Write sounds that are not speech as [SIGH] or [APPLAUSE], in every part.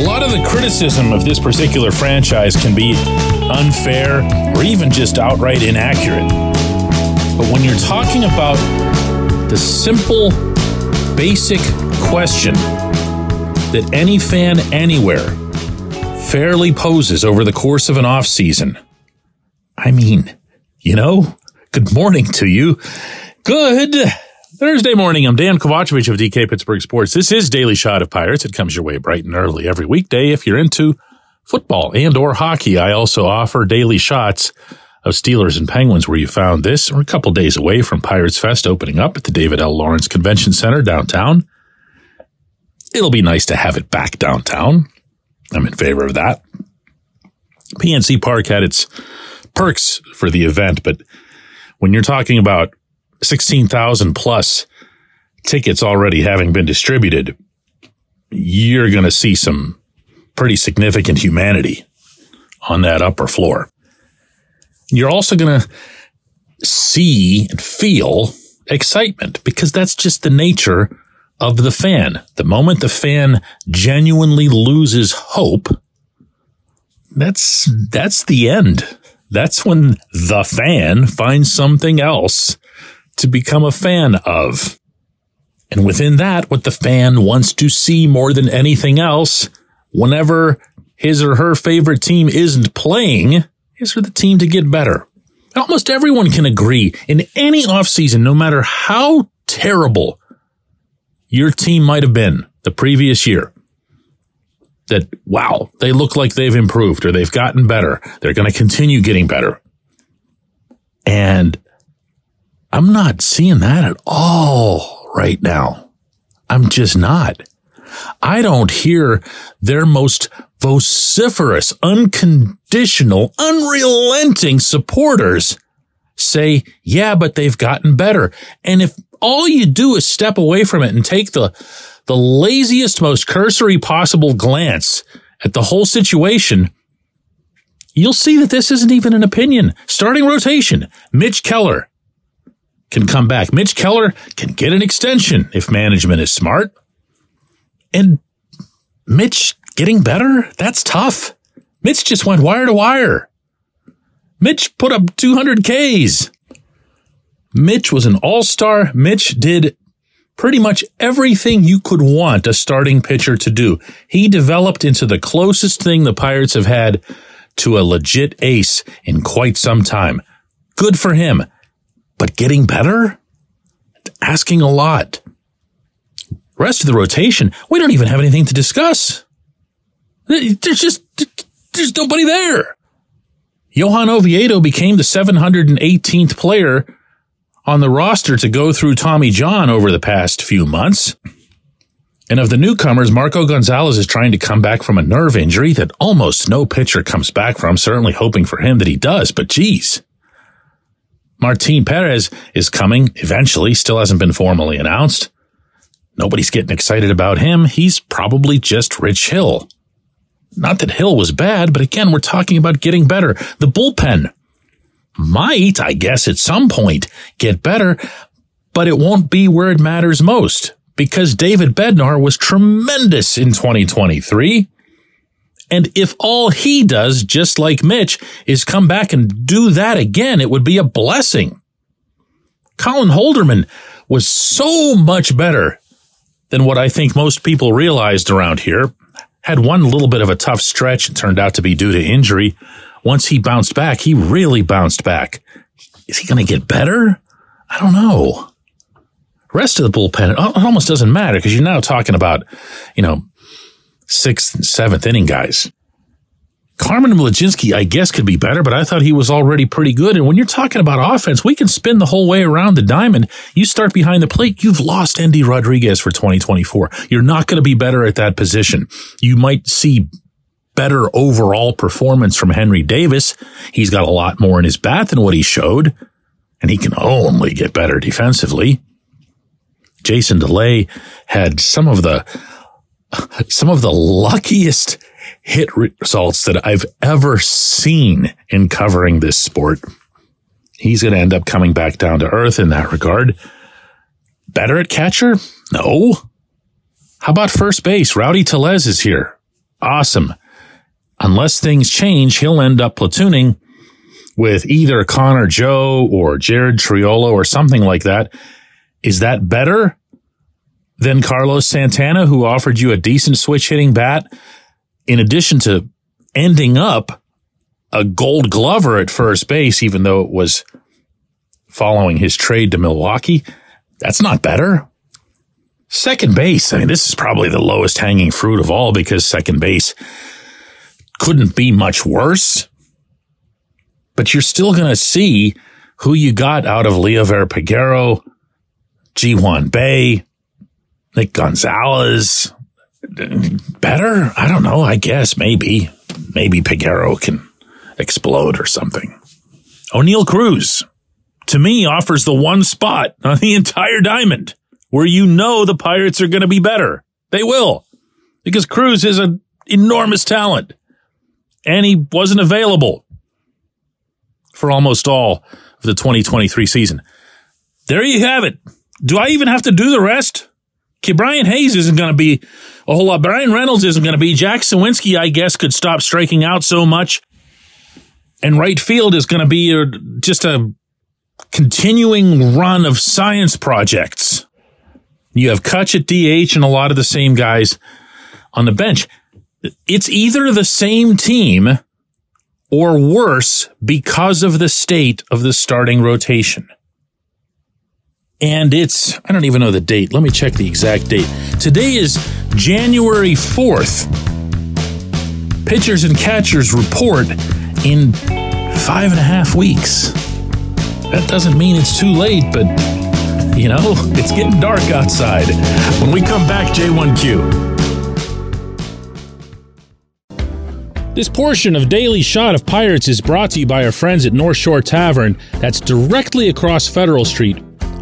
A lot of the criticism of this particular franchise can be unfair or even just outright inaccurate. But when you're talking about the simple, basic question that any fan anywhere fairly poses over the course of an off season, I mean, you know, good morning to you. Good Thursday morning. I'm Dejan Kovacevic of DK Pittsburgh Sports. This is Daily Shot of Pirates. It comes your way bright and early every weekday if you're into football and or hockey. I also offer daily shots of Steelers and Penguins where you found this. We're a couple days away from Pirates Fest opening up at the David L. Lawrence Convention Center downtown. It'll be nice to have it back downtown. I'm in favor of that. PNC Park had its perks for the event, but when you're talking about 16,000 plus tickets already having been distributed, you're going to see some pretty significant humanity on that upper floor. You're also going to see and feel excitement because that's just the nature of the fan. The moment the fan genuinely loses hope, that's, that's the end. That's when the fan finds something else to become a fan of. And within that, what the fan wants to see more than anything else, whenever his or her favorite team isn't playing, is for the team to get better. Almost everyone can agree in any offseason, no matter how terrible your team might have been the previous year, that wow, they look like they've improved or they've gotten better. They're going to continue getting better. And I'm not seeing that at all right now. I'm just not. I don't hear their most vociferous, unconditional, unrelenting supporters say, yeah, but they've gotten better. And if all you do is step away from it and take the, the laziest, most cursory possible glance at the whole situation, you'll see that this isn't even an opinion. Starting rotation, Mitch Keller can come back. Mitch Keller can get an extension if management is smart. And Mitch getting better, that's tough. Mitch just went wire to wire. Mitch put up 200 Ks. Mitch was an all star. Mitch did pretty much everything you could want a starting pitcher to do. He developed into the closest thing the Pirates have had to a legit ace in quite some time. Good for him. But getting better? Asking a lot. Rest of the rotation, we don't even have anything to discuss. There's just, there's nobody there. Johan Oviedo became the 718th player on the roster to go through Tommy John over the past few months. And of the newcomers, Marco Gonzalez is trying to come back from a nerve injury that almost no pitcher comes back from, certainly hoping for him that he does, but geez. Martin Perez is coming eventually, still hasn't been formally announced. Nobody's getting excited about him. He's probably just Rich Hill. Not that Hill was bad, but again, we're talking about getting better. The bullpen might, I guess, at some point get better, but it won't be where it matters most because David Bednar was tremendous in 2023. And if all he does, just like Mitch, is come back and do that again, it would be a blessing. Colin Holderman was so much better than what I think most people realized around here. Had one little bit of a tough stretch. It turned out to be due to injury. Once he bounced back, he really bounced back. Is he going to get better? I don't know. Rest of the bullpen, it almost doesn't matter because you're now talking about, you know, sixth and seventh inning guys. Carmen Mlodzinski, I guess, could be better, but I thought he was already pretty good. And when you're talking about offense, we can spin the whole way around the diamond. You start behind the plate, you've lost Endy Rodriguez for 2024. You're not going to be better at that position. You might see better overall performance from Henry Davis. He's got a lot more in his bat than what he showed, and he can only get better defensively. Jason Delay had some of the some of the luckiest hit results that I've ever seen in covering this sport. He's going to end up coming back down to earth in that regard. Better at catcher? No. How about first base? Rowdy Tellez is here. Awesome. Unless things change, he'll end up platooning with either Connor Joe or Jared Triolo or something like that. Is that better than Carlos Santana, who offered you a decent switch hitting bat in addition to ending up a gold glover at first base, even though it was following his trade to Milwaukee, that's not better. Second base, I mean, this is probably the lowest hanging fruit of all because second base couldn't be much worse. But you're still going to see who you got out of Liover Peguero, Ji-hwan Bae, Nick Gonzalez, better? I don't know. I guess maybe, maybe Peguero can explode or something. Oneil Cruz, to me, offers the one spot on the [LAUGHS] entire diamond where you know the Pirates are going to be better. They will because Cruz is an enormous talent and he wasn't available for almost all of the 2023 season. There you have it. Do I even have to do the rest? Brian Hayes isn't going to be a whole lot. Bryan Reynolds isn't going to be. Jack Suwinski, I guess, could stop striking out so much. And right field is going to be a, just a continuing run of science projects. You have Kutch at DH and a lot of the same guys on the bench. It's either the same team or worse because of the state of the starting rotation and it's, I don't even know the date. Let me check the exact date. Today is January 4th. Pitchers and catchers report in five and a half weeks. That doesn't mean it's too late, but you know, [LAUGHS] it's getting dark outside. When we come back, J1Q. This portion of Daily Shot of Pirates is brought to you by our friends at North Shore Tavern, that's directly across Federal Street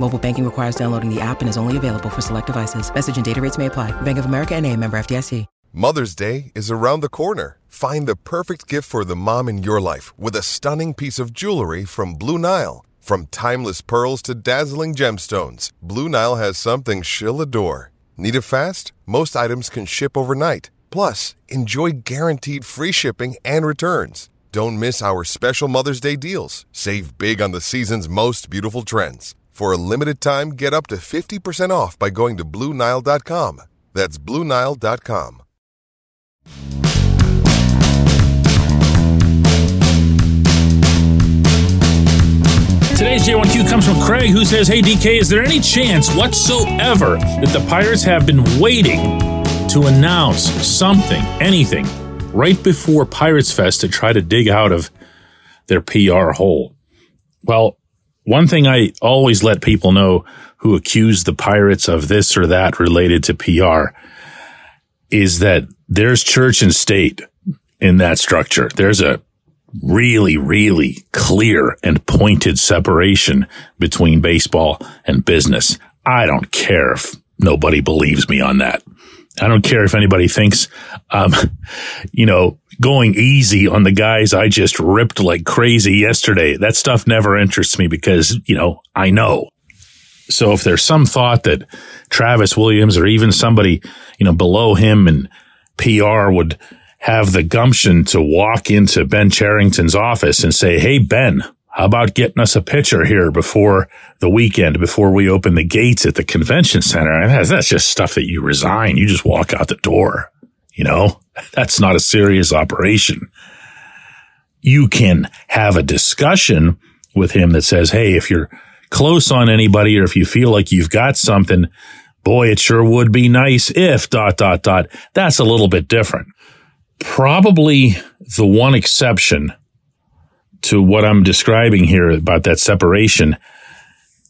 Mobile banking requires downloading the app and is only available for select devices. Message and data rates may apply. Bank of America and a member FDIC. Mother's Day is around the corner. Find the perfect gift for the mom in your life with a stunning piece of jewelry from Blue Nile. From timeless pearls to dazzling gemstones, Blue Nile has something she'll adore. Need it fast? Most items can ship overnight. Plus, enjoy guaranteed free shipping and returns. Don't miss our special Mother's Day deals. Save big on the season's most beautiful trends. For a limited time, get up to 50% off by going to BlueNile.com. That's BlueNile.com. Today's J1Q comes from Craig, who says, Hey, DK, is there any chance whatsoever that the Pirates have been waiting to announce something, anything, right before Pirates Fest to try to dig out of their PR hole? Well, one thing I always let people know who accuse the Pirates of this or that related to PR is that there's church and state in that structure. There's a really, really clear and pointed separation between baseball and business. I don't care if nobody believes me on that. I don't care if anybody thinks, um, you know, going easy on the guys I just ripped like crazy yesterday. That stuff never interests me because, you know, I know. So if there's some thought that Travis Williams or even somebody, you know, below him and PR would have the gumption to walk into Ben Cherington's office and say, Hey, Ben, how about getting us a pitcher here before the weekend, before we open the gates at the convention center? And that's, that's just stuff that you resign. You just walk out the door. You know, that's not a serious operation. You can have a discussion with him that says, Hey, if you're close on anybody or if you feel like you've got something, boy, it sure would be nice if dot, dot, dot. That's a little bit different. Probably the one exception to what I'm describing here about that separation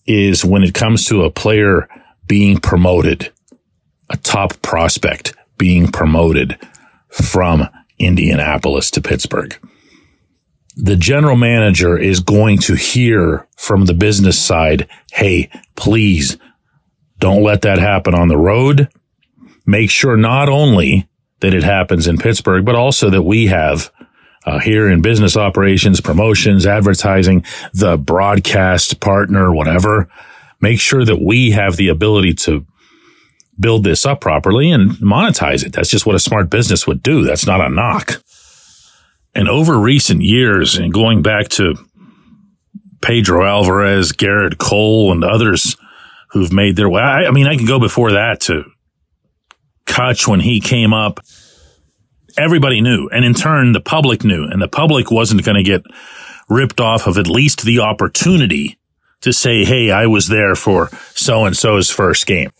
is when it comes to a player being promoted, a top prospect being promoted from Indianapolis to Pittsburgh. The general manager is going to hear from the business side, Hey, please don't let that happen on the road. Make sure not only that it happens in Pittsburgh, but also that we have uh, here in business operations, promotions, advertising, the broadcast partner, whatever. Make sure that we have the ability to build this up properly and monetize it. That's just what a smart business would do. That's not a knock. And over recent years and going back to Pedro Alvarez, Gerrit Cole, and others who've made their way. I, I mean, I can go before that to Kutch when he came up. Everybody knew. And in turn, the public knew. And the public wasn't going to get ripped off of at least the opportunity to say, Hey, I was there for so and so's first game.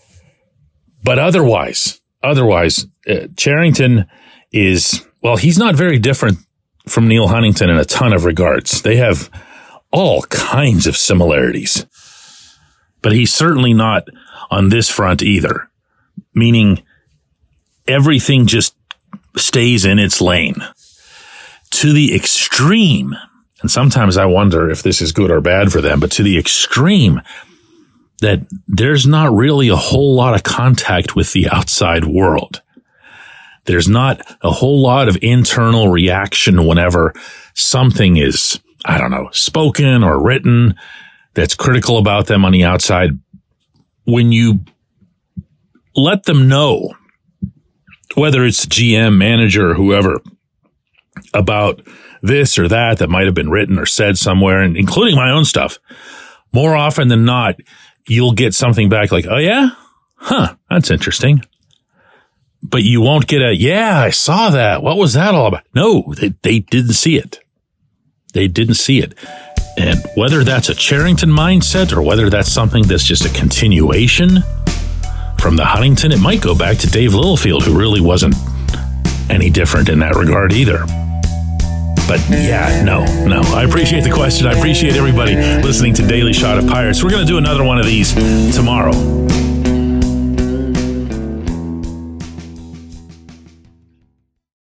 But otherwise, otherwise, uh, Cherington is, well, he's not very different from Neal Huntington in a ton of regards. They have all kinds of similarities, but he's certainly not on this front either, meaning everything just stays in its lane to the extreme. And sometimes I wonder if this is good or bad for them, but to the extreme that there's not really a whole lot of contact with the outside world. There's not a whole lot of internal reaction whenever something is, I don't know, spoken or written that's critical about them on the outside. When you let them know, whether it's GM, manager, or whoever, about this or that that might have been written or said somewhere, and including my own stuff, more often than not, you'll get something back like, oh yeah? Huh, that's interesting but you won't get a, yeah, I saw that. What was that all about? No, they, they didn't see it. They didn't see it. And whether that's a Cherington mindset or whether that's something that's just a continuation from the Huntington, it might go back to Dave Littlefield, who really wasn't any different in that regard either. But yeah, no, no. I appreciate the question. I appreciate everybody listening to Daily Shot of Pirates. We're going to do another one of these tomorrow.